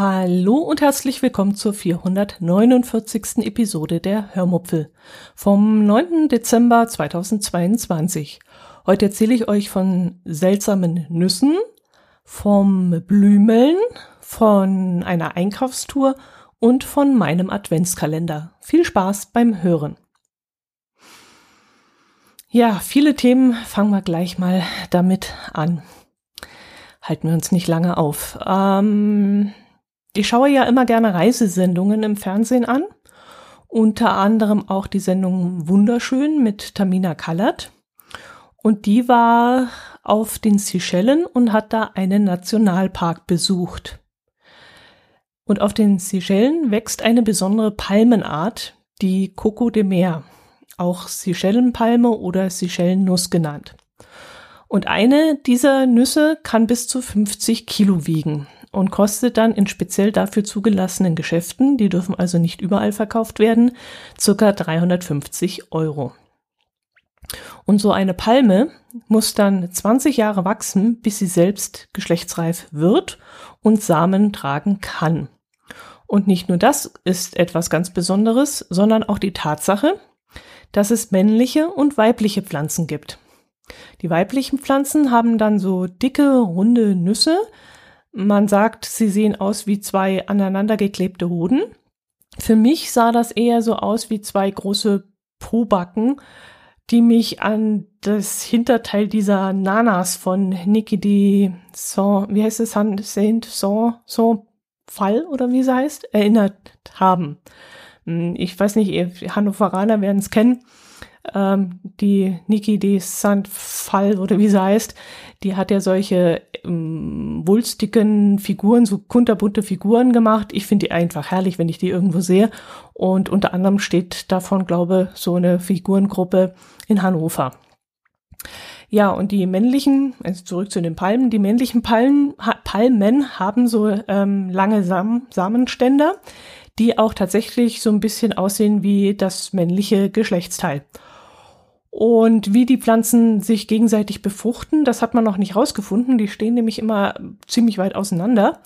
Hallo und herzlich willkommen zur 449. Episode der Hörmupfel vom 9. Dezember 2022. Heute erzähle ich euch von seltsamen Nüssen, vom Blümeln, von einer Einkaufstour und von meinem Adventskalender. Viel Spaß beim Hören. Ja, viele Themen fangen wir gleich mal damit an. Halten wir uns nicht lange auf. Ähm, ich schaue ja immer gerne Reisesendungen im Fernsehen an. Unter anderem auch die Sendung Wunderschön mit Tamina Kallert. Und die war auf den Seychellen und hat da einen Nationalpark besucht. Und auf den Seychellen wächst eine besondere Palmenart, die Coco de Mer, auch Seychellenpalme oder Seychellennuss genannt. Und eine dieser Nüsse kann bis zu 50 Kilo wiegen und kostet dann in speziell dafür zugelassenen Geschäften, die dürfen also nicht überall verkauft werden, circa 350 Euro. Und so eine Palme muss dann 20 Jahre wachsen, bis sie selbst geschlechtsreif wird und Samen tragen kann. Und nicht nur das ist etwas ganz Besonderes, sondern auch die Tatsache, dass es männliche und weibliche Pflanzen gibt. Die weiblichen Pflanzen haben dann so dicke, runde Nüsse, man sagt, sie sehen aus wie zwei aneinandergeklebte Hoden. Für mich sah das eher so aus wie zwei große Pobacken, die mich an das Hinterteil dieser Nanas von Niki de Saint, wie heißt es, Saint Saint Saint Fall oder wie sie heißt, erinnert haben. Hm, ich weiß nicht, ihr Hannoveraner werden es kennen ähm, die Niki de Saint Fall oder wie sie heißt, die hat ja solche ähm, wulstigen Figuren, so kunterbunte Figuren gemacht. Ich finde die einfach herrlich, wenn ich die irgendwo sehe. Und unter anderem steht davon, glaube so eine Figurengruppe in Hannover. Ja, und die männlichen, also zurück zu den Palmen, die männlichen Palmen, Palmen haben so ähm, lange Sam Samenständer, die auch tatsächlich so ein bisschen aussehen wie das männliche Geschlechtsteil. Und wie die Pflanzen sich gegenseitig befruchten, das hat man noch nicht rausgefunden. Die stehen nämlich immer ziemlich weit auseinander.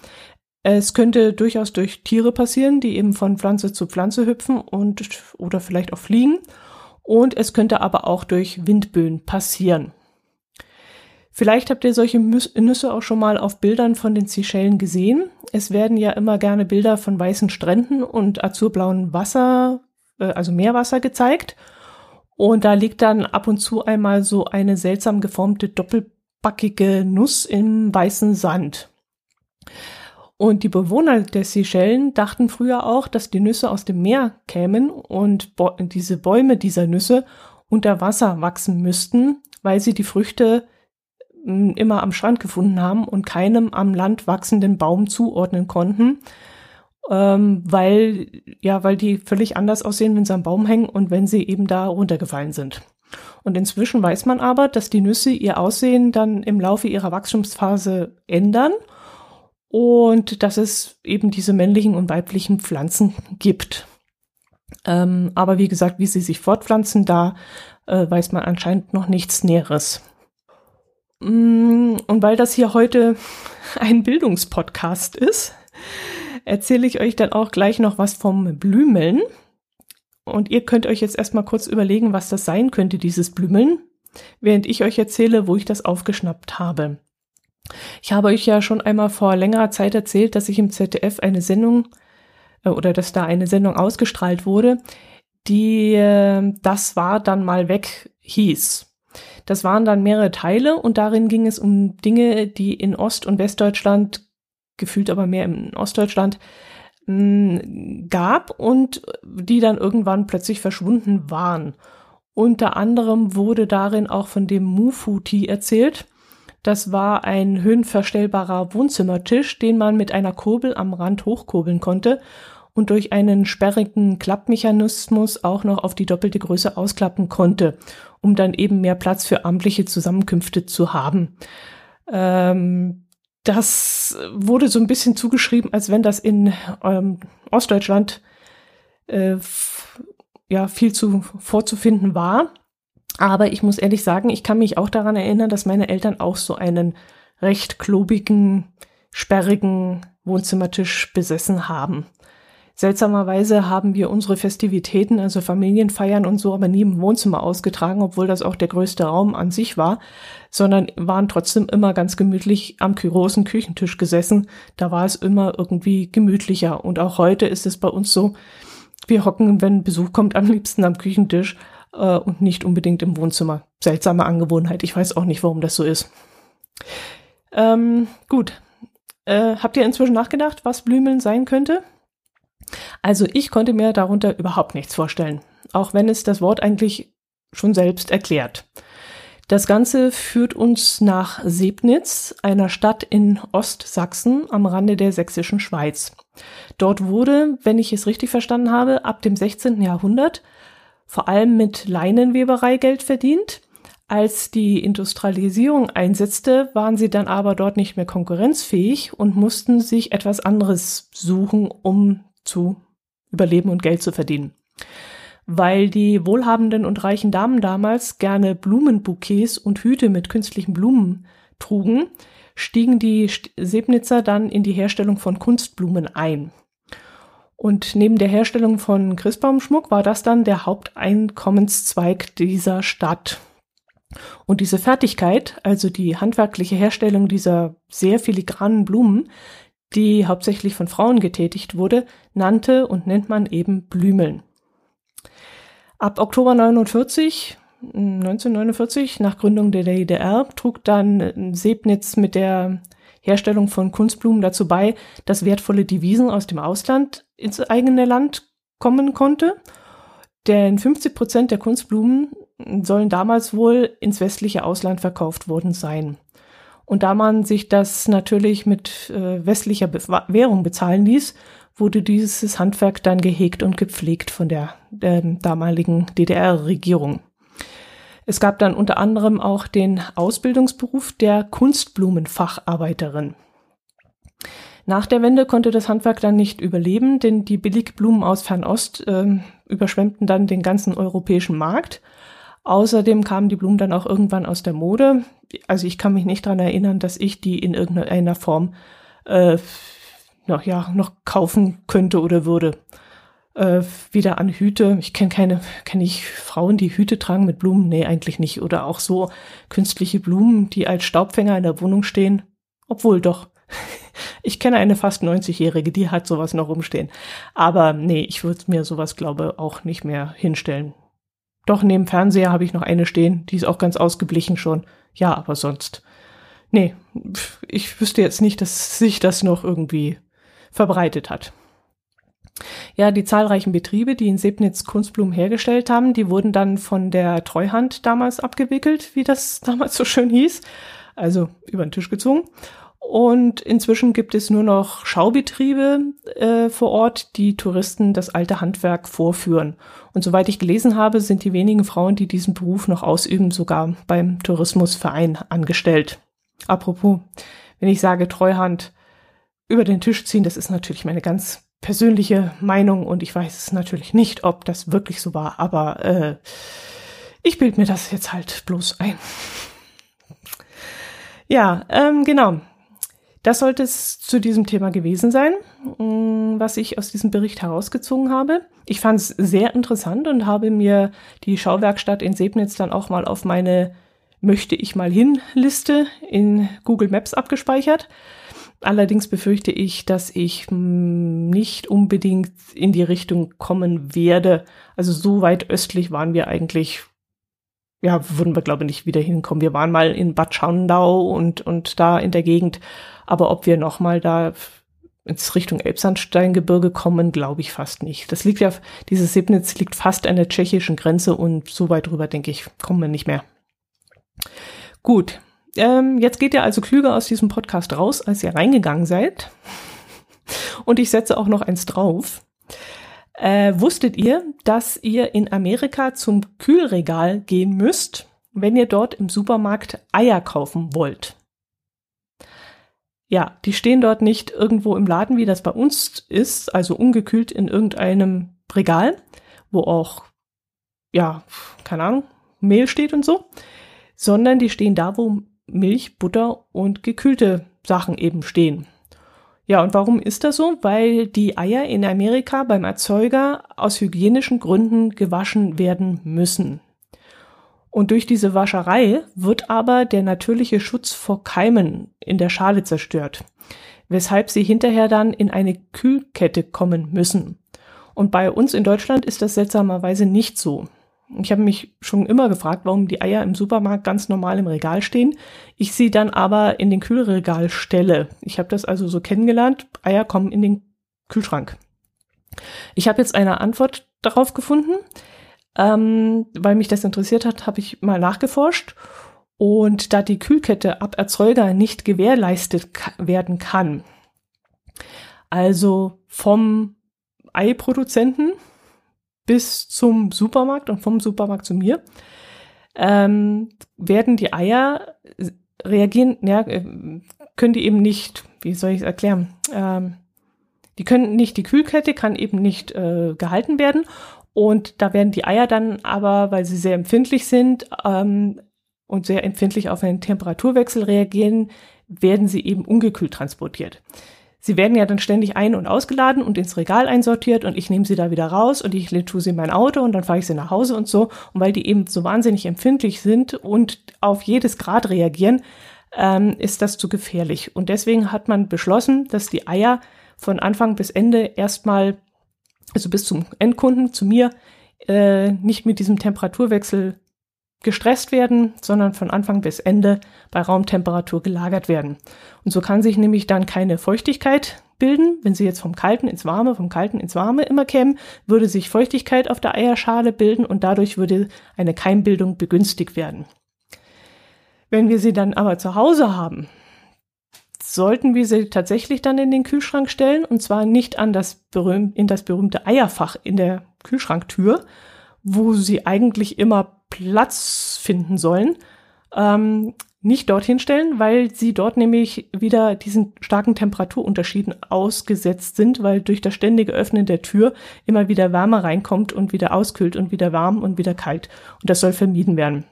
Es könnte durchaus durch Tiere passieren, die eben von Pflanze zu Pflanze hüpfen und oder vielleicht auch fliegen. Und es könnte aber auch durch Windböen passieren. Vielleicht habt ihr solche Nüsse auch schon mal auf Bildern von den Seychellen gesehen. Es werden ja immer gerne Bilder von weißen Stränden und azurblauen Wasser, äh, also Meerwasser gezeigt. Und da liegt dann ab und zu einmal so eine seltsam geformte doppelbackige Nuss im weißen Sand. Und die Bewohner der Seychellen dachten früher auch, dass die Nüsse aus dem Meer kämen und diese Bäume dieser Nüsse unter Wasser wachsen müssten, weil sie die Früchte hm, immer am Strand gefunden haben und keinem am Land wachsenden Baum zuordnen konnten, ähm, weil, ja, weil die völlig anders aussehen, wenn sie am Baum hängen und wenn sie eben da runtergefallen sind. Und inzwischen weiß man aber, dass die Nüsse ihr Aussehen dann im Laufe ihrer Wachstumsphase ändern und dass es eben diese männlichen und weiblichen Pflanzen gibt. Ähm, aber wie gesagt, wie sie sich fortpflanzen, da äh, weiß man anscheinend noch nichts Näheres. Mm, und weil das hier heute ein Bildungspodcast ist, erzähle ich euch dann auch gleich noch was vom Blümeln. Und ihr könnt euch jetzt erstmal kurz überlegen, was das sein könnte, dieses Blümeln, während ich euch erzähle, wo ich das aufgeschnappt habe. Ich habe euch ja schon einmal vor längerer Zeit erzählt, dass ich im ZDF eine Sendung äh, oder dass da eine Sendung ausgestrahlt wurde, die äh, Das war dann mal weg hieß. Das waren dann mehrere Teile und darin ging es um Dinge, die in Ost- und Westdeutschland gefühlt aber mehr in Ostdeutschland mm, gab und die dann irgendwann plötzlich verschwunden waren. Unter anderem wurde darin auch von dem Mufuti erzählt. Das war ein höhenverstellbarer Wohnzimmertisch, den man mit einer Kurbel am Rand hochkurbeln konnte. und durch einen sperrigen Klappmechanismus auch noch auf die doppelte Größe ausklappen konnte, um dann eben mehr Platz für amtliche Zusammenkünfte zu haben. Ähm, das wurde so ein bisschen zugeschrieben, als wenn das in ähm, Ostdeutschland äh, ja viel zu vorzufinden war. Aber ich muss ehrlich sagen, ich kann mich auch daran erinnern, dass meine Eltern auch so einen recht klobigen, sperrigen Wohnzimmertisch besessen haben. Seltsamerweise haben wir unsere Festivitäten, also Familienfeiern und so, aber nie im Wohnzimmer ausgetragen, obwohl das auch der größte Raum an sich war, sondern waren trotzdem immer ganz gemütlich am großen Küchentisch gesessen. Da war es immer irgendwie gemütlicher. Und auch heute ist es bei uns so, wir hocken, wenn Besuch kommt, am liebsten am Küchentisch äh, und nicht unbedingt im Wohnzimmer. Seltsame Angewohnheit. Ich weiß auch nicht, warum das so ist. Ähm, gut. Äh, habt ihr inzwischen nachgedacht, was Blümeln sein könnte? Also ich konnte mir darunter überhaupt nichts vorstellen, auch wenn es das Wort eigentlich schon selbst erklärt. Das Ganze führt uns nach Sebnitz, einer Stadt in Ostsachsen am Rande der sächsischen Schweiz. Dort wurde, wenn ich es richtig verstanden habe, ab dem 16. Jahrhundert vor allem mit Leinenweberei Geld verdient. Als die Industrialisierung einsetzte, waren sie dann aber dort nicht mehr konkurrenzfähig und mussten sich etwas anderes suchen, um zu überleben und Geld zu verdienen. Weil die wohlhabenden und reichen Damen damals gerne Blumenbouquets und Hüte mit künstlichen Blumen trugen, stiegen die Sebnitzer dann in die Herstellung von Kunstblumen ein. Und neben der Herstellung von Christbaumschmuck war das dann der Haupteinkommenszweig dieser Stadt. Und diese Fertigkeit, also die handwerkliche Herstellung dieser sehr filigranen Blumen, die hauptsächlich von Frauen getätigt wurde, nannte und nennt man eben Blümeln. Ab Oktober 49, 1949, nach Gründung der DDR, trug dann Sebnitz mit der Herstellung von Kunstblumen dazu bei, dass wertvolle Devisen aus dem Ausland ins eigene Land kommen konnte. Denn 50 Prozent der Kunstblumen sollen damals wohl ins westliche Ausland verkauft worden sein. Und da man sich das natürlich mit äh, westlicher Be Währung bezahlen ließ, wurde dieses Handwerk dann gehegt und gepflegt von der äh, damaligen DDR-Regierung. Es gab dann unter anderem auch den Ausbildungsberuf der Kunstblumenfacharbeiterin. Nach der Wende konnte das Handwerk dann nicht überleben, denn die Billigblumen aus Fernost äh, überschwemmten dann den ganzen europäischen Markt Außerdem kamen die Blumen dann auch irgendwann aus der Mode. Also ich kann mich nicht dran erinnern, dass ich die in irgendeiner Form äh, noch, ja, noch kaufen könnte oder würde. Äh, wieder an Hüte. Ich kenne keine, kenne ich Frauen, die Hüte tragen mit Blumen? Nee, eigentlich nicht. Oder auch so künstliche Blumen, die als Staubfänger in der Wohnung stehen. Obwohl doch. Ich kenne eine fast 90-Jährige, die hat sowas noch rumstehen. Aber nee, ich würde mir sowas, glaube auch nicht mehr hinstellen. Doch, neben Fernseher habe ich noch eine stehen, die ist auch ganz ausgeblichen schon. Ja, aber sonst. Nee, ich wüsste jetzt nicht, dass sich das noch irgendwie verbreitet hat. Ja, die zahlreichen Betriebe, die in Sebnitz Kunstblumen hergestellt haben, die wurden dann von der Treuhand damals abgewickelt, wie das damals so schön hieß. Also über den Tisch gezogen. Und inzwischen gibt es nur noch Schaubetriebe äh, vor Ort, die Touristen das alte Handwerk vorführen. Und soweit ich gelesen habe, sind die wenigen Frauen, die diesen Beruf noch ausüben, sogar beim Tourismusverein angestellt. Apropos, wenn ich sage Treuhand über den Tisch ziehen, das ist natürlich meine ganz persönliche Meinung und ich weiß es natürlich nicht, ob das wirklich so war, aber äh, ich bild mir das jetzt halt bloß ein. Ja, ähm, genau. Das sollte es zu diesem Thema gewesen sein, mm, was ich aus diesem Bericht herausgezogen habe. Ich fand es sehr interessant und habe mir die Schauwerkstatt in Sebnitz dann auch mal auf meine möchte ich mal hin Liste in Google Maps abgespeichert. Allerdings befürchte ich, dass ich mm, nicht unbedingt in die Richtung kommen werde. Also so weit östlich waren wir eigentlich ja, würden wir glaube ich nicht wieder hinkommen. Wir waren mal in Bad Schandau und, und da in der Gegend, aber ob wir noch mal da ins Richtung Elbsandsteingebirge kommen, glaube ich fast nicht. Das liegt ja, dieses Sebnitz liegt fast an der tschechischen Grenze und so weit drüber, denke ich, kommen wir nicht mehr. Gut, ähm, jetzt geht ihr also klüger aus diesem Podcast raus, als ihr reingegangen seid. Und ich setze auch noch eins drauf. Äh, wusstet ihr, dass ihr in Amerika zum Kühlregal gehen müsst, wenn ihr dort im Supermarkt Eier kaufen wollt? Ja, die stehen dort nicht irgendwo im Laden, wie das bei uns ist, also ungekühlt in irgendeinem Regal, wo auch, ja, keine Ahnung, Mehl steht und so, sondern die stehen da, wo Milch, Butter und gekühlte Sachen eben stehen. Ja, und warum ist das so? Weil die Eier in Amerika beim Erzeuger aus hygienischen Gründen gewaschen werden müssen. Und durch diese Wascherei wird aber der natürliche Schutz vor Keimen in der Schale zerstört, weshalb sie hinterher dann in eine Kühlkette kommen müssen. Und bei uns in Deutschland ist das seltsamerweise nicht so. Ich habe mich schon immer gefragt, warum die Eier im Supermarkt ganz normal im Regal stehen. Ich sie dann aber in den Kühlregal stelle. Ich habe das also so kennengelernt. Eier kommen in den Kühlschrank. Ich habe jetzt eine Antwort darauf gefunden. Ähm, weil mich das interessiert hat, habe ich mal nachgeforscht. Und da die Kühlkette ab Erzeuger nicht gewährleistet werden kann, also vom Eiproduzenten bis zum Supermarkt und vom Supermarkt zu mir, ähm, werden die Eier reagieren, ja, äh, können die eben nicht, wie soll ich es erklären, ähm, die können nicht, die Kühlkette kann eben nicht äh, gehalten werden und da werden die Eier dann aber, weil sie sehr empfindlich sind ähm, und sehr empfindlich auf einen Temperaturwechsel reagieren, werden sie eben ungekühlt transportiert sie werden ja dann ständig ein- und ausgeladen und ins Regal einsortiert und ich nehme sie da wieder raus und ich tue sie in mein Auto und dann fahre ich sie nach Hause und so. Und weil die eben so wahnsinnig empfindlich sind und auf jedes Grad reagieren, ähm, ist das zu gefährlich. Und deswegen hat man beschlossen, dass die Eier von Anfang bis Ende erstmal, also bis zum Endkunden, zu mir, äh, nicht mit diesem Temperaturwechsel gestresst werden, sondern von Anfang bis Ende bei Raumtemperatur gelagert werden. Und so kann sich nämlich dann keine Feuchtigkeit bilden. Wenn sie jetzt vom Kalten ins Warme, vom Kalten ins Warme immer kämen, würde sich Feuchtigkeit auf der Eierschale bilden und dadurch würde eine Keimbildung begünstigt werden. Wenn wir sie dann aber zu Hause haben, sollten wir sie tatsächlich dann in den Kühlschrank stellen und zwar nicht an das berühmt, in das berühmte Eierfach in der Kühlschranktür, wo sie eigentlich immer Platz finden sollen, ähm, nicht dorthin stellen, weil sie dort nämlich wieder diesen starken Temperaturunterschieden ausgesetzt sind, weil durch das ständige Öffnen der Tür immer wieder Wärme reinkommt und wieder auskühlt und wieder warm und wieder kalt. Und das soll vermieden werden.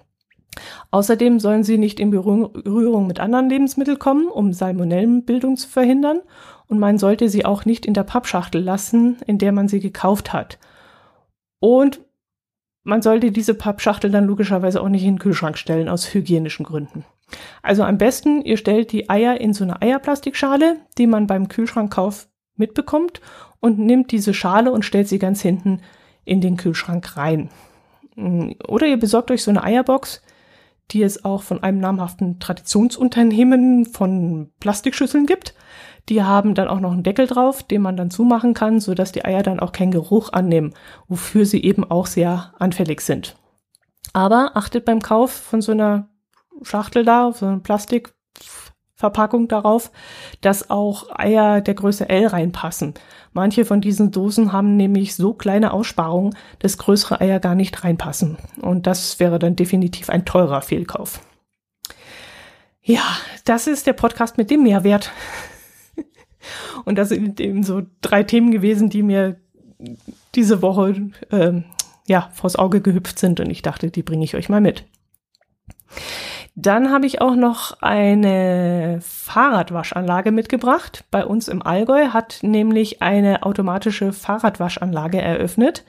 Außerdem sollen sie nicht in Berührung mit anderen Lebensmitteln kommen, um Salmonellenbildung zu verhindern. Und man sollte sie auch nicht in der Pappschachtel lassen, in der man sie gekauft hat. Und man sollte diese Pappschachtel dann logischerweise auch nicht in den Kühlschrank stellen, aus hygienischen Gründen. Also am besten, ihr stellt die Eier in so eine Eierplastikschale, die man beim Kühlschrankkauf mitbekommt und nimmt diese Schale und stellt sie ganz hinten in den Kühlschrank rein. Oder ihr besorgt euch so eine Eierbox, die es auch von einem namhaften Traditionsunternehmen von Plastikschüsseln gibt. Die haben dann auch noch einen Deckel drauf, den man dann zumachen kann, so dass die Eier dann auch keinen Geruch annehmen, wofür sie eben auch sehr anfällig sind. Aber achtet beim Kauf von so einer Schachtel da, so einer Plastikverpackung darauf, dass auch Eier der Größe L reinpassen. Manche von diesen Dosen haben nämlich so kleine Aussparungen, dass größere Eier gar nicht reinpassen. Und das wäre dann definitiv ein teurer Fehlkauf. Ja, das ist der Podcast mit dem Mehrwert. Und das sind eben so drei Themen gewesen, die mir diese Woche ähm, ja vors Auge gehüpft sind und ich dachte, die bringe ich euch mal mit. Dann habe ich auch noch eine Fahrradwaschanlage mitgebracht. Bei uns im Allgäu hat nämlich eine automatische Fahrradwaschanlage eröffnet.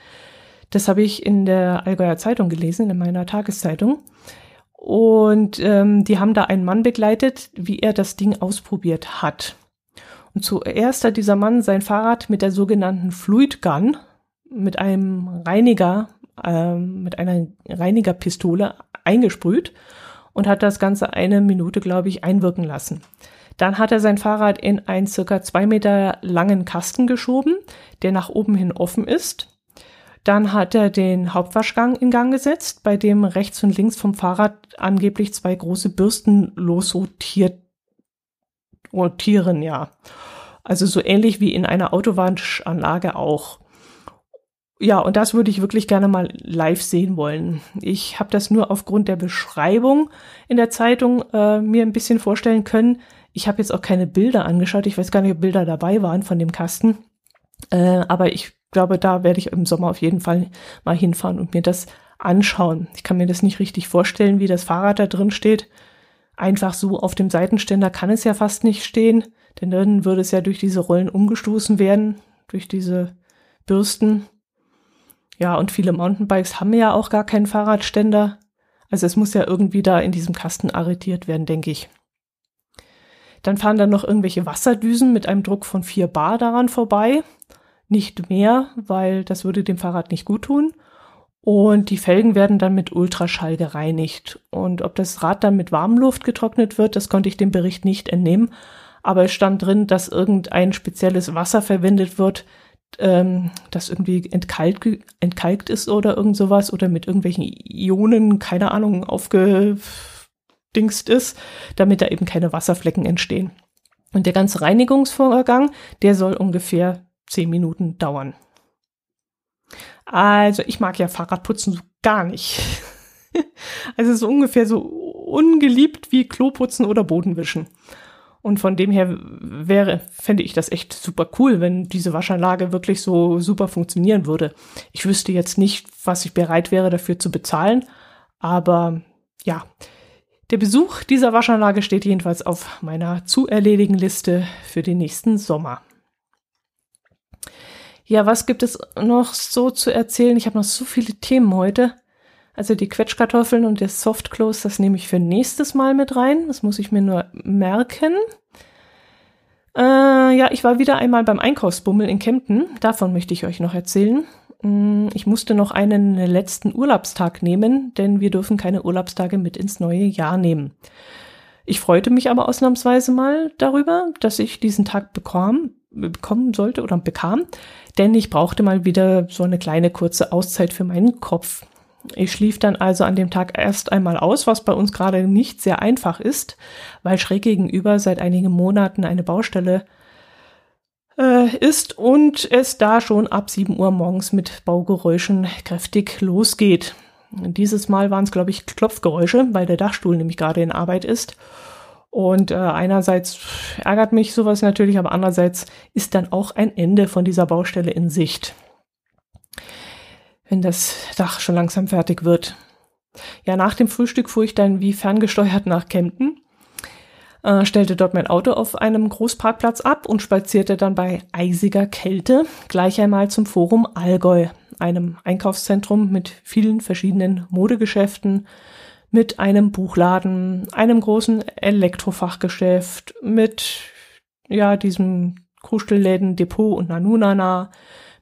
Das habe ich in der Allgäuer Zeitung gelesen, in meiner Tageszeitung. Und ähm, die haben da einen Mann begleitet, wie er das Ding ausprobiert hat. Und zuerst hat dieser Mann sein Fahrrad mit der sogenannten Fluid Gun, mit einem Reiniger, äh, mit einer Reinigerpistole eingesprüht und hat das Ganze eine Minute, glaube ich, einwirken lassen. Dann hat er sein Fahrrad in einen circa zwei Meter langen Kasten geschoben, der nach oben hin offen ist. Dann hat er den Hauptwaschgang in Gang gesetzt, bei dem rechts und links vom Fahrrad angeblich zwei große Bürsten losrotiert rotieren, ja. Also so ähnlich wie in einer Autowaschanlage auch. ja, und das würde ich wirklich gerne mal live sehen wollen. Ich habe das nur aufgrund der Beschreibung in der Zeitung äh, mir ein bisschen vorstellen können. Ich habe jetzt auch keine Bilder angeschaut. Ich weiß gar nicht, ob Bilder dabei waren von dem Kasten. Äh, aber ich glaube, da werde ich im Sommer auf jeden Fall mal hinfahren und mir das anschauen. Ich kann mir das nicht richtig vorstellen, wie das Fahrrad da drin steht. Einfach so auf dem Seitenständer kann es ja fast nicht stehen, denn dann würde es ja durch diese Rollen umgestoßen werden, durch diese Bürsten. Ja, und viele Mountainbikes haben ja auch gar keinen Fahrradständer. Also es muss ja irgendwie da in diesem Kasten arretiert werden, denke ich. Dann fahren dann noch irgendwelche Wasserdüsen mit einem Druck von 4 Bar daran vorbei. Nicht mehr, weil das würde dem Fahrrad nicht gut tun. Und die Felgen werden dann mit Ultraschall gereinigt. Und ob das Rad dann mit Warmluft getrocknet wird, das konnte ich dem Bericht nicht entnehmen. Aber es stand drin, dass irgendein spezielles Wasser verwendet wird, ähm, das irgendwie entkalkt, entkalkt ist oder irgend sowas oder mit irgendwelchen Ionen, keine Ahnung, aufgedingst ist, damit da eben keine Wasserflecken entstehen. Und der ganze Reinigungsvorgang, der soll ungefähr zehn Minuten dauern. Also ich mag ja Fahrradputzen gar nicht. also so ungefähr so ungeliebt wie Kloputzen oder Bodenwischen. Und von dem her wäre, fände ich das echt super cool, wenn diese Waschanlage wirklich so super funktionieren würde. Ich wüsste jetzt nicht, was ich bereit wäre, dafür zu bezahlen. Aber ja, der Besuch dieser Waschanlage steht jedenfalls auf meiner zu erledigen Liste für den nächsten Sommer. Ja, was gibt es noch so zu erzählen? Ich habe noch so viele Themen heute. Also die Quetschkartoffeln und der Softclose, das nehme ich für nächstes Mal mit rein. Das muss ich mir nur merken. Äh, ja, ich war wieder einmal beim Einkaufsbummel in Kempten. Davon möchte ich euch noch erzählen. Mm, ich musste noch einen letzten Urlaubstag nehmen, denn wir dürfen keine Urlaubstage mit ins neue Jahr nehmen. Ich freute mich aber ausnahmsweise mal darüber, dass ich diesen Tag bekam, bekommen sollte oder bekam, denn ich brauchte mal wieder so eine kleine kurze Auszeit für meinen Kopf. Ich schlief dann also an dem Tag erst einmal aus, was bei uns gerade nicht sehr einfach ist, weil schräg gegenüber seit einigen Monaten eine Baustelle äh, ist und es da schon ab 7 Uhr morgens mit Baugeräuschen kräftig losgeht. Dieses Mal waren es, glaube ich, Klopfgeräusche, weil der Dachstuhl nämlich gerade in Arbeit ist. Und äh, einerseits ärgert mich sowas natürlich, aber andererseits ist dann auch ein Ende von dieser Baustelle in Sicht wenn das Dach schon langsam fertig wird. Ja, nach dem Frühstück fuhr ich dann wie ferngesteuert nach Kempten, äh, stellte dort mein Auto auf einem Großparkplatz ab und spazierte dann bei eisiger Kälte gleich einmal zum Forum Allgäu, einem Einkaufszentrum mit vielen verschiedenen Modegeschäften, mit einem Buchladen, einem großen Elektrofachgeschäft, mit ja diesem Krustelläden Depot und Nanunana,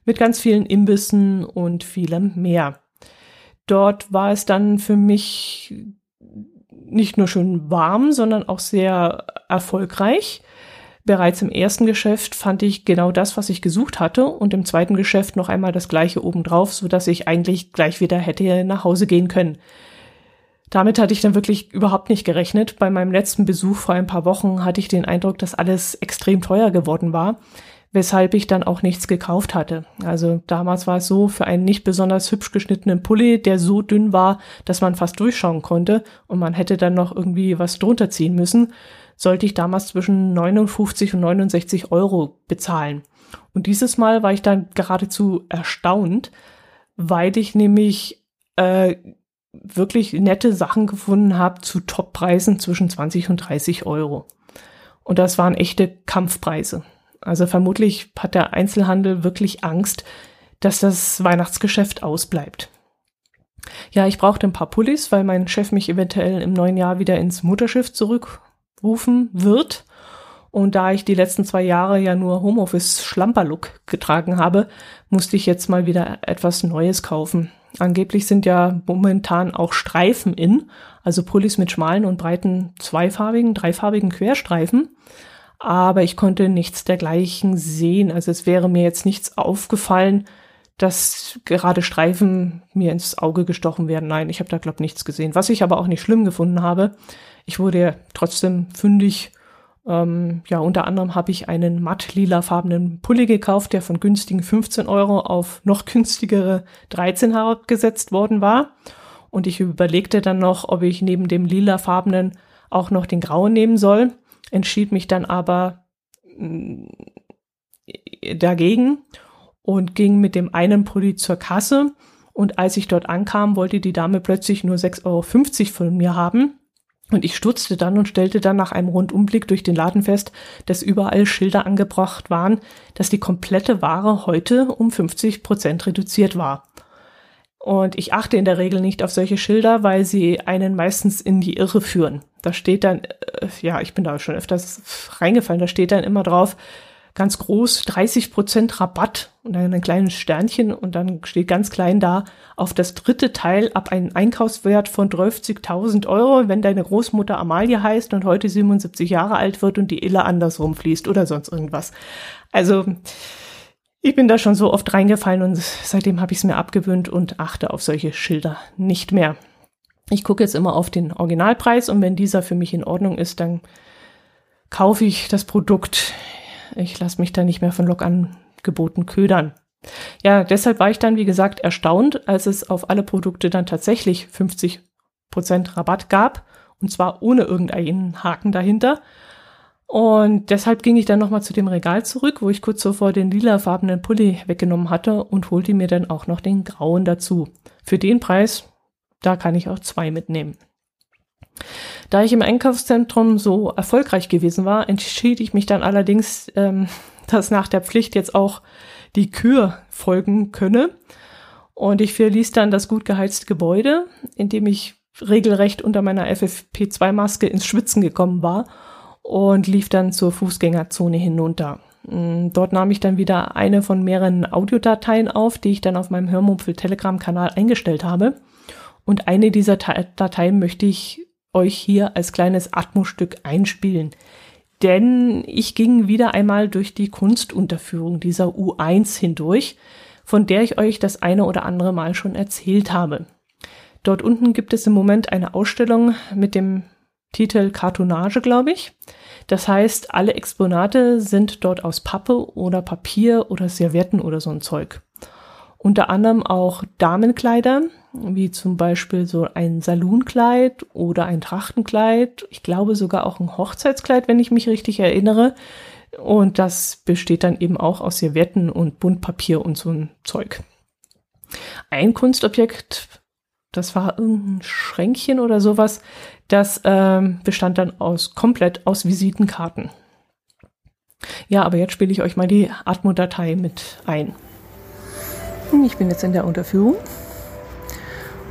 mit ganz vielen Imbissen und vielem mehr. Dort war es dann für mich nicht nur schön warm, sondern auch sehr erfolgreich. Bereits im ersten Geschäft fand ich genau das, was ich gesucht hatte und im zweiten Geschäft noch einmal das gleiche obendrauf, so dass ich eigentlich gleich wieder hätte nach Hause gehen können. Damit hatte ich dann wirklich überhaupt nicht gerechnet. Bei meinem letzten Besuch vor ein paar Wochen hatte ich den Eindruck, dass alles extrem teuer geworden war weshalb ich dann auch nichts gekauft hatte. Also damals war es so, für einen nicht besonders hübsch geschnittenen Pulli, der so dünn war, dass man fast durchschauen konnte und man hätte dann noch irgendwie was drunter ziehen müssen, sollte ich damals zwischen 59 und 69 Euro bezahlen. Und dieses Mal war ich dann geradezu erstaunt, weil ich nämlich äh, wirklich nette Sachen gefunden habe zu Toppreisen zwischen 20 und 30 Euro. Und das waren echte Kampfpreise. Also vermutlich hat der Einzelhandel wirklich Angst, dass das Weihnachtsgeschäft ausbleibt. Ja, ich brauchte ein paar Pullis, weil mein Chef mich eventuell im neuen Jahr wieder ins Mutterschiff zurückrufen wird. Und da ich die letzten zwei Jahre ja nur Homeoffice Schlamperlook getragen habe, musste ich jetzt mal wieder etwas Neues kaufen. Angeblich sind ja momentan auch Streifen in, also Pullis mit schmalen und breiten zweifarbigen, dreifarbigen Querstreifen aber ich konnte nichts dergleichen sehen. Also es wäre mir jetzt nichts aufgefallen, dass gerade Streifen mir ins Auge gestochen werden. Nein, ich habe da glaube nichts gesehen. Was ich aber auch nicht schlimm gefunden habe, ich wurde ja trotzdem fündig, Ähm, ja, unter anderem habe ich einen matt lilafarbenen Pulli gekauft, der von günstigen 15 Euro auf noch günstigere 13 herabgesetzt worden war. Und ich überlegte dann noch, ob ich neben dem lilafarbenen auch noch den grauen nehmen soll, entschied mich dann aber mm, dagegen und ging mit dem einen Pulli zur Kasse. Und als ich dort ankam, wollte die Dame plötzlich nur 6,50 Euro von mir haben. Und ich stutzte dann und stellte dann nach einem Rundumblick durch den Laden fest, dass überall Schilder angebracht waren, dass die komplette Ware heute um 50 Prozent reduziert war. Und ich achte in der Regel nicht auf solche Schilder, weil sie einen meistens in die Irre führen. Da steht dann, äh, ja, ich bin da schon öfters reingefallen, da steht dann immer drauf, ganz groß 30 Prozent Rabatt und dann ein kleines Sternchen und dann steht ganz klein da auf das dritte Teil ab einem Einkaufswert von 30.000 Euro, wenn deine Großmutter Amalie heißt und heute 77 Jahre alt wird und die Ille andersrum fließt oder sonst irgendwas. Also ich bin da schon so oft reingefallen und seitdem habe ich es mir abgewöhnt und achte auf solche Schilder nicht mehr. Ich gucke jetzt immer auf den Originalpreis und wenn dieser für mich in Ordnung ist, dann kaufe ich das Produkt. Ich lasse mich da nicht mehr von Logangeboten ködern. Ja, deshalb war ich dann, wie gesagt, erstaunt, als es auf alle Produkte dann tatsächlich 50% Rabatt gab. Und zwar ohne irgendeinen Haken dahinter. Und deshalb ging ich dann nochmal zu dem Regal zurück, wo ich kurz zuvor den lilafarbenen Pulli weggenommen hatte und holte mir dann auch noch den grauen dazu. Für den Preis, da kann ich auch zwei mitnehmen. Da ich im Einkaufszentrum so erfolgreich gewesen war, entschied ich mich dann allerdings, ähm, dass nach der Pflicht jetzt auch die Kür folgen könne. Und ich verließ dann das gut geheizte Gebäude, in dem ich regelrecht unter meiner FFP2-Maske ins Schwitzen gekommen war und lief dann zur Fußgängerzone hinunter. Mm, dort nahm ich dann wieder eine von mehreren Audiodateien auf, die ich dann auf meinem Hörmumpfel Telegram-Kanal eingestellt habe. Und eine dieser Dateien möchte ich euch hier als kleines Atmostück einspielen. Denn ich ging wieder einmal durch die Kunstunterführung dieser U1 hindurch, von der ich euch das eine oder andere Mal schon erzählt habe. Dort unten gibt es im Moment eine Ausstellung mit dem Titel Kartonage, glaube ich. Das heißt, alle Exponate sind dort aus Pappe oder Papier oder Servietten oder so ein Zeug. Unter anderem auch Damenkleider, wie zum Beispiel so ein Salonkleid oder ein Trachtenkleid. Ich glaube sogar auch ein Hochzeitskleid, wenn ich mich richtig erinnere. Und das besteht dann eben auch aus Servietten und Buntpapier und so ein Zeug. Ein Kunstobjekt, das war irgendein Schränkchen oder sowas, das ähm, bestand dann aus komplett aus Visitenkarten. Ja, aber jetzt spiele ich euch mal die Atmo-Datei mit ein. Ich bin jetzt in der Unterführung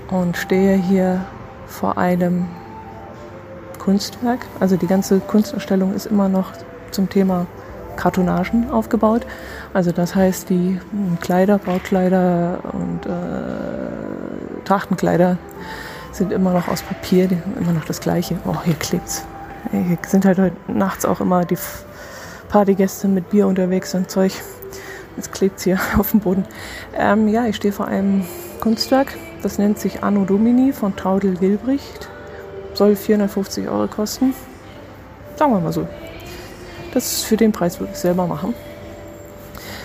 und stehe hier vor einem Kunstwerk. Also die ganze Kunstausstellung ist immer noch zum Thema Kartonagen aufgebaut. Also das heißt, die Kleider, Brautkleider und äh, Trachtenkleider sind immer noch aus Papier, die haben immer noch das gleiche. Oh, hier klebt's. Hier sind halt heute nachts auch immer die Partygäste mit Bier unterwegs und Zeug. Jetzt klebt's hier auf dem Boden. Ähm, ja, ich stehe vor einem Kunstwerk. Das nennt sich Anno Domini von Traudel Gilbricht. Soll 450 Euro kosten. Sagen wir mal so. Das für den Preis würde ich selber machen.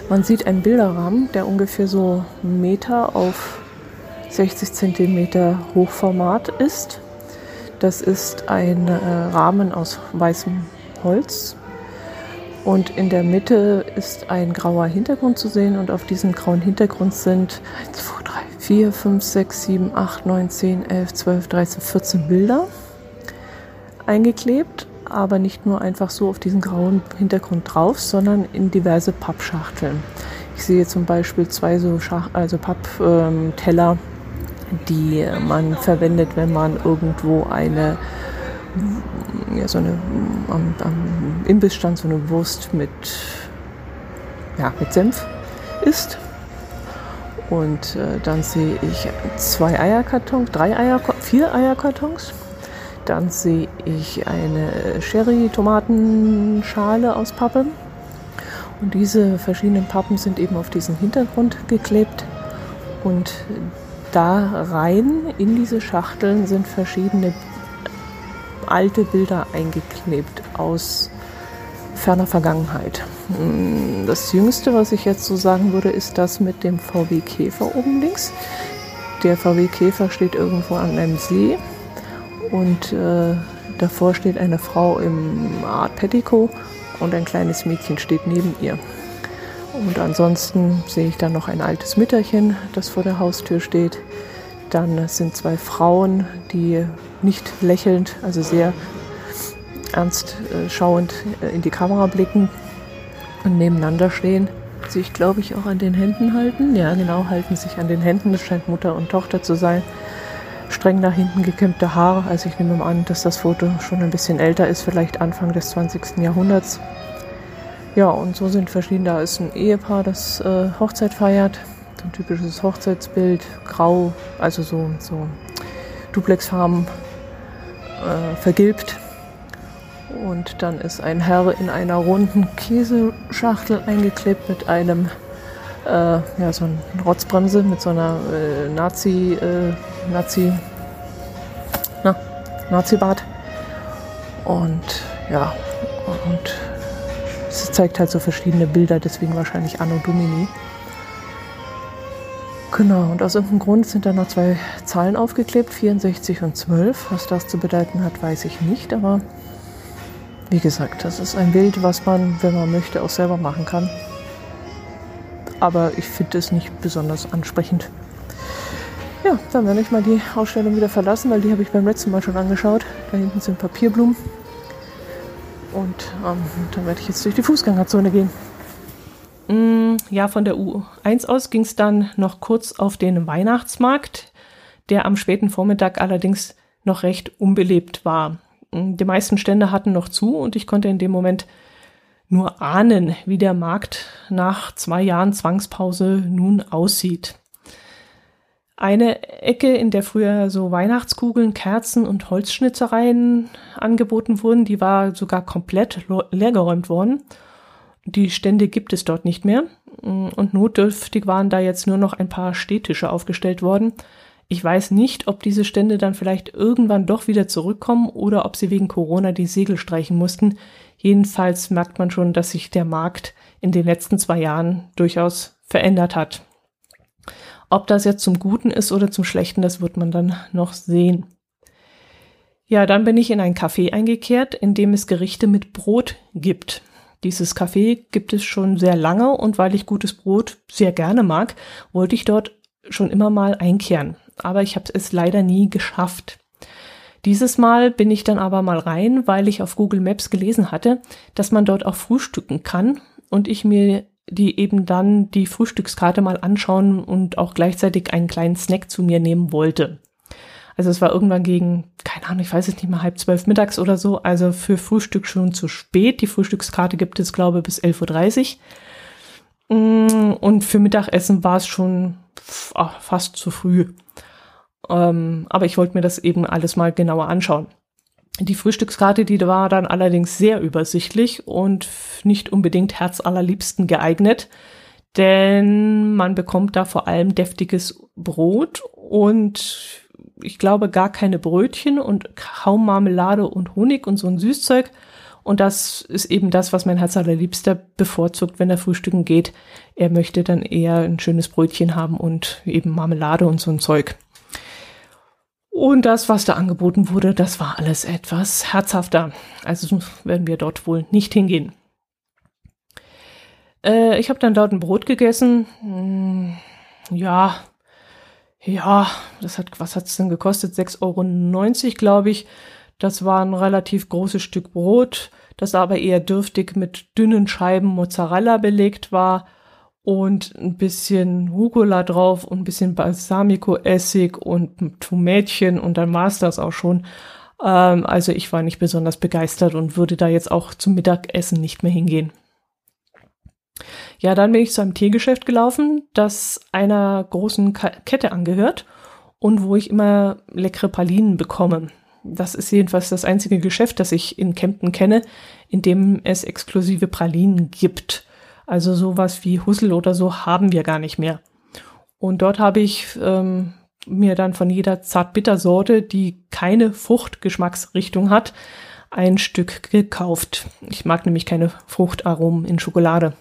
Man sieht einen Bilderrahmen, der ungefähr so Meter auf 60 cm Hochformat ist. Das ist ein äh, Rahmen aus weißem Holz. Und in der Mitte ist ein grauer Hintergrund zu sehen. Und auf diesem grauen Hintergrund sind 1, 2, 3, 4, 5, 6, 7, 8, 9, 10, 11, 12, 13, 14 Bilder eingeklebt. Aber nicht nur einfach so auf diesen grauen Hintergrund drauf, sondern in diverse Pappschachteln. Ich sehe zum Beispiel zwei so Schach also Pappteller. Ähm, die man verwendet, wenn man irgendwo eine, ja, so eine am, am Imbissstand so eine Wurst mit, ja, mit Senf isst. Und äh, dann sehe ich zwei Eierkartons, drei Eierkartons, vier Eierkartons. Dann sehe ich eine Sherry-Tomatenschale aus Pappe. Und diese verschiedenen Pappen sind eben auf diesen Hintergrund geklebt. Und da rein in diese Schachteln sind verschiedene alte Bilder eingeklebt aus ferner Vergangenheit. Mm, das Jüngste, was ich jetzt so sagen würde, ist das mit dem VW Käfer oben links. Der VW Käfer steht irgendwo an einem See und äh, davor steht eine Frau im Art Petticoat und ein kleines Mädchen steht neben ihr. Und ansonsten sehe ich dann noch ein altes Mütterchen, das vor der Haustür steht. Dann sind zwei Frauen, die nicht lächelnd, also sehr ernst äh, schauend äh, in die Kamera blicken und nebeneinander stehen. Sich, glaube ich, auch an den Händen halten. Ja, genau, halten sich an den Händen. Das scheint Mutter und Tochter zu sein. Streng nach hinten gekämmte Haare. Also ich nehme an, dass das Foto schon ein bisschen älter ist, vielleicht Anfang des 20. Jahrhunderts. Ja, und so sind verschiedene. Da ist ein Ehepaar, das äh, Hochzeit feiert. So ein typisches Hochzeitsbild. Grau, also so, so Duplexfarben äh, vergilbt. Und dann ist ein Herr in einer runden Käseschachtel eingeklebt mit einem, äh, ja, so einer Rotzbremse, mit so einer äh, Nazi, äh, Nazi, na, Nazi-Bart. Und ja, und es zeigt halt so verschiedene Bilder, deswegen wahrscheinlich Anno Domini. Genau, und aus irgendeinem Grund sind da noch zwei Zahlen aufgeklebt, 64 und 12. Was das zu bedeuten hat, weiß ich nicht, aber wie gesagt, das ist ein Bild, was man, wenn man möchte, auch selber machen kann. Aber ich finde es nicht besonders ansprechend. Ja, dann werde ich mal die Ausstellung wieder verlassen, weil die habe ich beim letzten Mal schon angeschaut. Da hinten sind Papierblumen. Und ähm, dann werde ich jetzt durch die Fußgängerzone gehen. Mm, ja, von der U1 aus ging es dann noch kurz auf den Weihnachtsmarkt, der am späten Vormittag allerdings noch recht unbelebt war. Die meisten Stände hatten noch zu und ich konnte in dem Moment nur ahnen, wie der Markt nach zwei Jahren Zwangspause nun aussieht. Eine Ecke, in der früher so Weihnachtskugeln, Kerzen und Holzschnitzereien angeboten wurden, die war sogar komplett leergeräumt worden. Die Stände gibt es dort nicht mehr. Und notdürftig waren da jetzt nur noch ein paar Stehtische aufgestellt worden, ich weiß nicht, ob diese Stände dann vielleicht irgendwann doch wieder zurückkommen oder ob sie wegen Corona die Segel streichen mussten. Jedenfalls merkt man schon, dass sich der Markt in den letzten zwei Jahren durchaus verändert hat. Ob das jetzt zum Guten ist oder zum Schlechten, das wird man dann noch sehen. Ja, dann bin ich in ein Café eingekehrt, in dem es Gerichte mit Brot gibt. Dieses Café gibt es schon sehr lange und weil ich gutes Brot sehr gerne mag, wollte ich dort schon immer mal einkehren aber ich habe es leider nie geschafft. Dieses Mal bin ich dann aber mal rein, weil ich auf Google Maps gelesen hatte, dass man dort auch frühstücken kann und ich mir die eben dann die Frühstückskarte mal anschauen und auch gleichzeitig einen kleinen Snack zu mir nehmen wollte. Also es war irgendwann gegen, keine Ahnung, ich weiß es nicht mal, halb zwölf mittags oder so. Also für Frühstück schon zu spät. Die Frühstückskarte gibt es, glaube bis 11.30 Uhr. Mm, und für Mittagessen war es schon fast zu früh. Ähm, aber ich wollte mir das eben alles mal genauer anschauen. Die Frühstückskarte, die war dann allerdings sehr übersichtlich und nicht unbedingt herzallerliebsten geeignet, denn man bekommt da vor allem deftiges Brot und ich glaube gar keine Brötchen und kaum Marmelade und Honig und so ein Süßzeug. Und das ist eben das, was mein Herz allerliebster bevorzugt, wenn er frühstücken geht. Er möchte dann eher ein schönes Brötchen haben und eben Marmelade und so ein Zeug. Und das, was da angeboten wurde, das war alles etwas herzhafter. Also werden wir dort wohl nicht hingehen. Äh, ich habe dann dort ein Brot gegessen. Hm, ja, ja, das hat, was hat's denn gekostet? 6,90 Euro, glaube ich. Das war ein relativ großes Stück Brot, das aber eher dürftig mit dünnen Scheiben Mozzarella belegt war und ein bisschen Rucola drauf und ein bisschen Balsamico-Essig und Tomätchen und dann war es das auch schon. Ähm, also ich war nicht besonders begeistert und würde da jetzt auch zum Mittagessen nicht mehr hingehen. Ja, dann bin ich zu einem Teegeschäft gelaufen, das einer großen Kette angehört und wo ich immer leckere Pralinen bekomme. Das ist jedenfalls das einzige Geschäft, das ich in Kempten kenne, in dem es exklusive Pralinen gibt. Also sowas wie Hussel oder so haben wir gar nicht mehr. Und dort habe ich ähm, mir dann von jeder Zartbittersorte, die keine Fruchtgeschmacksrichtung hat, ein Stück gekauft. Ich mag nämlich keine Fruchtaromen in Schokolade.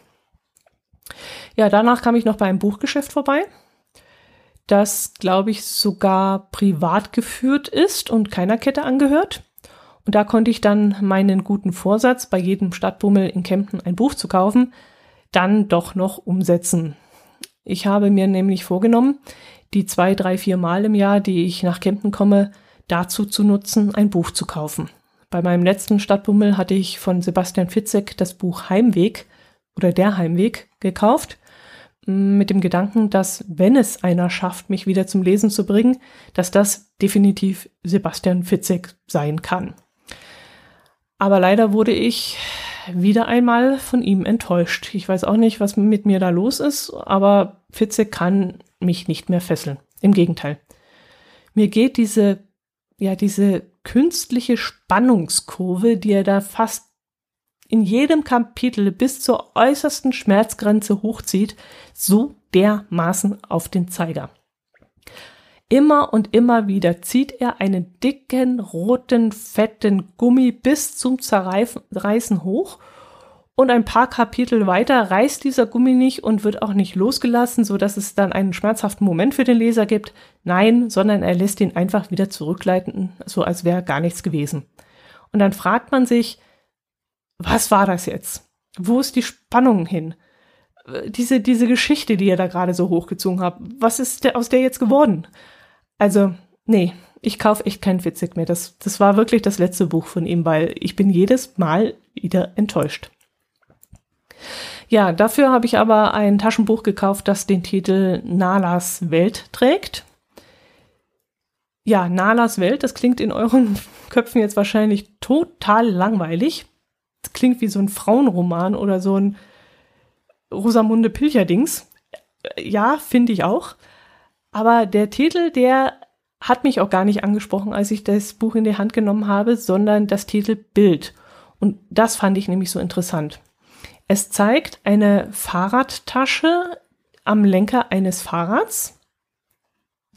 Ja, danach kam ich noch bei einem Buchgeschäft vorbei, das, glaube ich, sogar privat geführt ist und keiner Kette angehört. Und da konnte ich dann meinen guten Vorsatz, bei jedem Stadtbummel in Kempten ein Buch zu kaufen, dann doch noch umsetzen. Ich habe mir nämlich vorgenommen, die zwei, drei, vier Mal im Jahr, die ich nach Kempten komme, dazu zu nutzen, ein Buch zu kaufen. Bei meinem letzten Stadtbummel hatte ich von Sebastian Fitzek das Buch Heimweg oder Der Heimweg gekauft, mit dem Gedanken, dass wenn es einer schafft, mich wieder zum Lesen zu bringen, dass das definitiv Sebastian Fitzek sein kann. Aber leider wurde ich wieder einmal von ihm enttäuscht. Ich weiß auch nicht, was mit mir da los ist, aber Fitzek kann mich nicht mehr fesseln. Im Gegenteil. Mir geht diese, ja, diese künstliche Spannungskurve, die er da fast in jedem Kapitel bis zur äußersten Schmerzgrenze hochzieht, so dermaßen auf den Zeiger. Immer und immer wieder zieht er einen dicken, roten, fetten Gummi bis zum Zerreißen hoch und ein paar Kapitel weiter reißt dieser Gummi nicht und wird auch nicht losgelassen, so dass es dann einen schmerzhaften Moment für den Leser gibt. Nein, sondern er lässt ihn einfach wieder zurückleiten, so als wäre gar nichts gewesen. Und dann fragt man sich, was war das jetzt? Wo ist die Spannung hin? Diese, diese Geschichte, die ihr da gerade so hochgezogen habt, was ist aus der jetzt geworden? Also, nee, ich kaufe echt keinen Witzig mehr. Das, das war wirklich das letzte Buch von ihm, weil ich bin jedes Mal wieder enttäuscht. Ja, dafür habe ich aber ein Taschenbuch gekauft, das den Titel Nalas Welt trägt. Ja, Nalas Welt, das klingt in euren Köpfen jetzt wahrscheinlich total langweilig. Das klingt wie so ein Frauenroman oder so ein Rosamunde Pilcher-Dings. Ja, finde ich auch. Aber der Titel, der hat mich auch gar nicht angesprochen, als ich das Buch in die Hand genommen habe, sondern das Titelbild. Und das fand ich nämlich so interessant. Es zeigt eine Fahrradtasche am Lenker eines Fahrrads.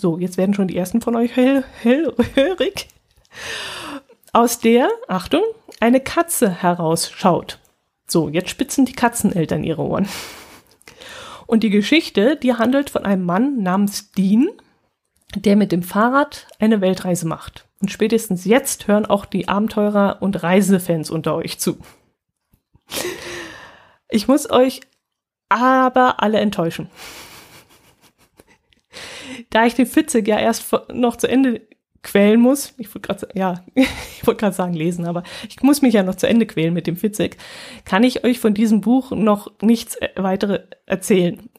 So, jetzt werden schon die ersten von euch hell, hellhörig. Aus der, Achtung, eine Katze herausschaut. So, jetzt spitzen die Katzeneltern ihre Ohren. Und die Geschichte, die handelt von einem Mann namens Dean, der mit dem Fahrrad eine Weltreise macht. Und spätestens jetzt hören auch die Abenteurer und Reisefans unter euch zu. Ich muss euch aber alle enttäuschen. Da ich den Fitzig ja erst noch zu Ende quälen muss, ich wollte gerade ja, ich wollte gerade sagen lesen, aber ich muss mich ja noch zu Ende quälen mit dem Fitzig, kann ich euch von diesem Buch noch nichts äh, weitere erzählen.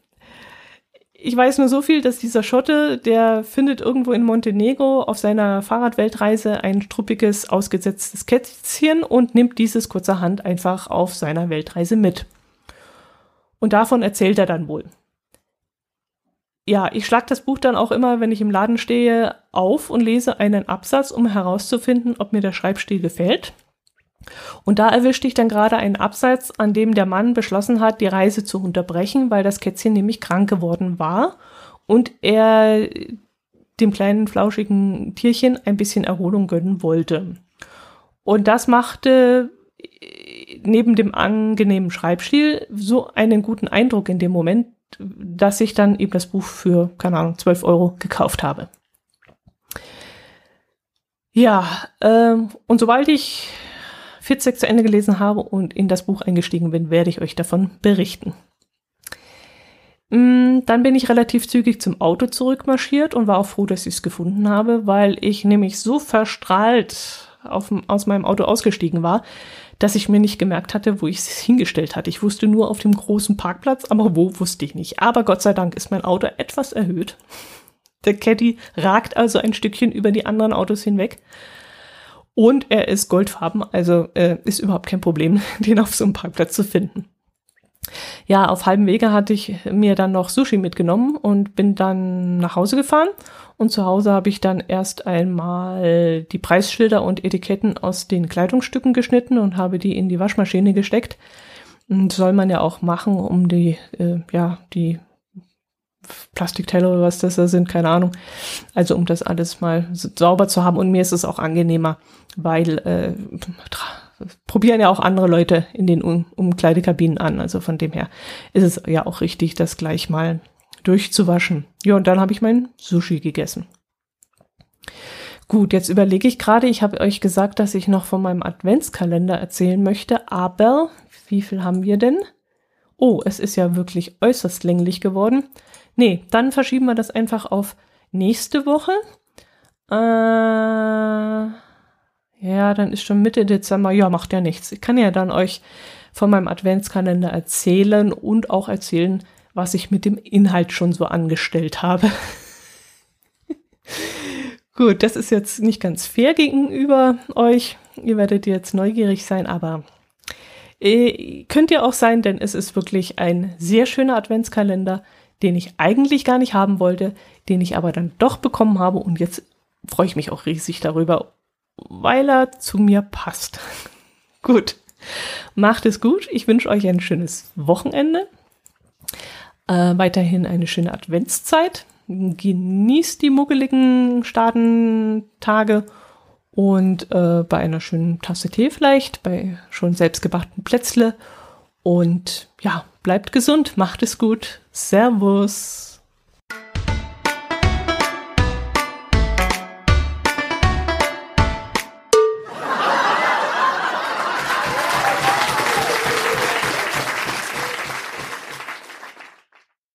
Ich weiß nur so viel, dass dieser Schotte, der findet irgendwo in Montenegro auf seiner Fahrradweltreise ein struppiges, ausgesetztes Kätzchen und nimmt dieses kurzerhand einfach auf seiner Weltreise mit. Und davon erzählt er dann wohl. Ja, ich schlag das Buch dann auch immer, wenn ich im Laden stehe, auf und lese einen Absatz, um herauszufinden, ob mir der Schreibstil gefällt. Und da erwischte ich dann gerade einen Absatz, an dem der Mann beschlossen hat, die Reise zu unterbrechen, weil das Kätzchen nämlich krank geworden war und er dem kleinen flauschigen Tierchen ein bisschen Erholung gönnen wollte. Und das machte neben dem angenehmen Schreibstil so einen guten Eindruck in dem Moment, dass ich dann eben das Buch für, keine Ahnung, 12 Euro gekauft habe. Ja, ähm, und sobald ich Fitzek zu Ende gelesen habe und in das Buch eingestiegen bin, werde ich euch davon berichten. Mm, dann bin ich relativ zügig zum Auto zurückmarschiert und war auch froh, dass ich es gefunden habe, weil ich nämlich so verstrahlt auf, aus meinem Auto ausgestiegen war, dass ich mir nicht gemerkt hatte, wo ich es hingestellt hatte. Ich wusste nur auf dem großen Parkplatz, aber wo wusste ich nicht. Aber Gott sei Dank ist mein Auto etwas erhöht. Der Caddy ragt also ein Stückchen über die anderen Autos hinweg. Und er ist goldfarben, also äh, ist überhaupt kein Problem, den auf so einem Parkplatz zu finden. Ja, auf halbem Wege hatte ich mir dann noch Sushi mitgenommen und bin dann nach Hause gefahren. Und zu Hause habe ich dann erst einmal die Preisschilder und Etiketten aus den Kleidungsstücken geschnitten und habe die in die Waschmaschine gesteckt. Und soll man ja auch machen, um die, äh, ja, die Plastikteller oder was das da sind, keine Ahnung. Also um das alles mal sauber zu haben. Und mir ist es auch angenehmer, weil äh, probieren ja auch andere Leute in den um Umkleidekabinen an. Also von dem her ist es ja auch richtig, das gleich mal durchzuwaschen. Ja, und dann habe ich mein Sushi gegessen. Gut, jetzt überlege ich gerade, ich habe euch gesagt, dass ich noch von meinem Adventskalender erzählen möchte, aber wie viel haben wir denn? Oh, es ist ja wirklich äußerst länglich geworden. Nee, dann verschieben wir das einfach auf nächste Woche. Äh, ja, dann ist schon Mitte Dezember. Ja, macht ja nichts. Ich kann ja dann euch von meinem Adventskalender erzählen und auch erzählen, was ich mit dem Inhalt schon so angestellt habe. Gut, das ist jetzt nicht ganz fair gegenüber euch. Ihr werdet jetzt neugierig sein, aber äh, könnt ihr auch sein, denn es ist wirklich ein sehr schöner Adventskalender, den ich eigentlich gar nicht haben wollte, den ich aber dann doch bekommen habe und jetzt freue ich mich auch riesig darüber, weil er zu mir passt. gut, macht es gut. Ich wünsche euch ein schönes Wochenende. Äh, weiterhin eine schöne Adventszeit. Genießt die muggeligen Staatentage und äh, bei einer schönen Tasse Tee vielleicht, bei schon selbstgebackten Plätzle. Und ja, bleibt gesund, macht es gut. Servus.